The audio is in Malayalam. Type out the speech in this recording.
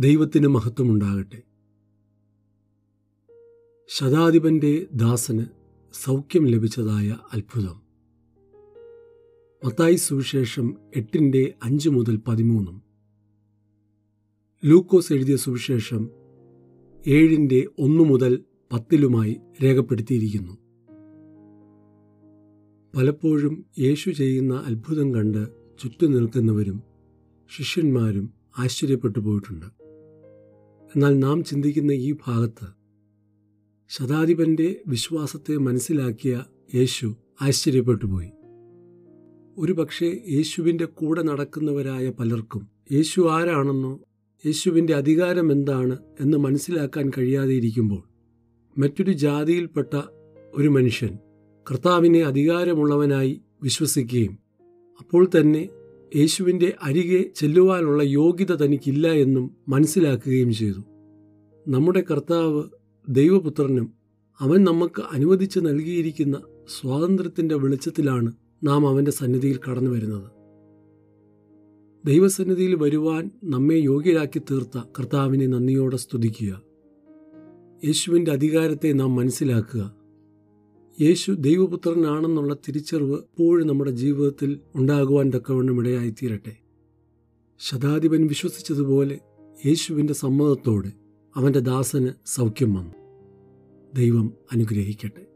ദൈവത്തിന് മഹത്വമുണ്ടാകട്ടെ. ശതാധിപന്റെ ദാസന് സൗഖ്യം ലഭിച്ചതായ അത്ഭുതം. മത്തായി സുവിശേഷം എട്ടിന്റെ അഞ്ച് മുതൽ പതിമൂന്നും. ലൂക്കോസ് എഴുതിയ സുവിശേഷം ഏഴിന്റെ ഒന്നു മുതൽ പത്തിലുമായി രേഖപ്പെടുത്തിയിരിക്കുന്നു. പലപ്പോഴും യേശു ചെയ്യുന്ന അത്ഭുതം കണ്ട് ചുറ്റും നിൽക്കുന്നവരും ശിഷ്യന്മാരും ആശ്ചര്യപ്പെട്ടു പോയിട്ടുണ്ട്. എന്നാൽ നാം ചിന്തിക്കുന്ന ഈ ഭാഗത്ത് ശതാധിപന്റെ വിശ്വാസത്തെ മനസ്സിലാക്കിയ യേശു ആശ്ചര്യപ്പെട്ടു പോയി ഒരു പക്ഷേ യേശുവിന്റെ കൂടെ നടക്കുന്നവരായ പലർക്കും യേശു ആരാണെന്നോ യേശുവിന്റെ അധികാരം എന്താണ് എന്ന് മനസ്സിലാക്കാൻ കഴിയാതെ ഇരിക്കുമ്പോൾ മറ്റൊരു ജാതിയിൽപ്പെട്ട ഒരു മനുഷ്യൻ കർത്താവിനെ അധികാരമുള്ളവനായി വിശ്വസിക്കുകയും അപ്പോൾ തന്നെ യേശുവിന്റെ അരികെ ചെല്ലുവാനുള്ള യോഗ്യത തനിക്കില്ല എന്നും മനസ്സിലാക്കുകയും ചെയ്തു. നമ്മുടെ കർത്താവ് ദൈവപുത്രനും അവൻ നമുക്ക് അനുവദിച്ച് നൽകിയിരിക്കുന്ന സ്വാതന്ത്ര്യത്തിന്റെ വെളിച്ചത്തിലാണ് നാം അവന്റെ സന്നിധിയിൽ കടന്നു വരുന്നത്. ദൈവസന്നിധിയിൽ വരുവാൻ നമ്മെ യോഗ്യരാക്കി തീർത്ത കർത്താവിനെ നന്ദിയോടെ സ്തുതിക്കുക. യേശുവിന്റെ അധികാരത്തെ നാം മനസ്സിലാക്കുക. യേശു ദൈവപുത്രനാണെന്നുള്ള തിരിച്ചറിവ് എപ്പോഴും നമ്മുടെ ജീവിതത്തിൽ ഉണ്ടാകുവാൻ തക്കവണ്ണം ഇടയായിത്തീരട്ടെ. ശതാധിപൻ വിശ്വസിച്ചതുപോലെ യേശുവിന്റെ സമ്മതത്തോടെ അവന്റെ ദാസന് സൗഖ്യം വന്നു. ദൈവം അനുഗ്രഹിക്കട്ടെ.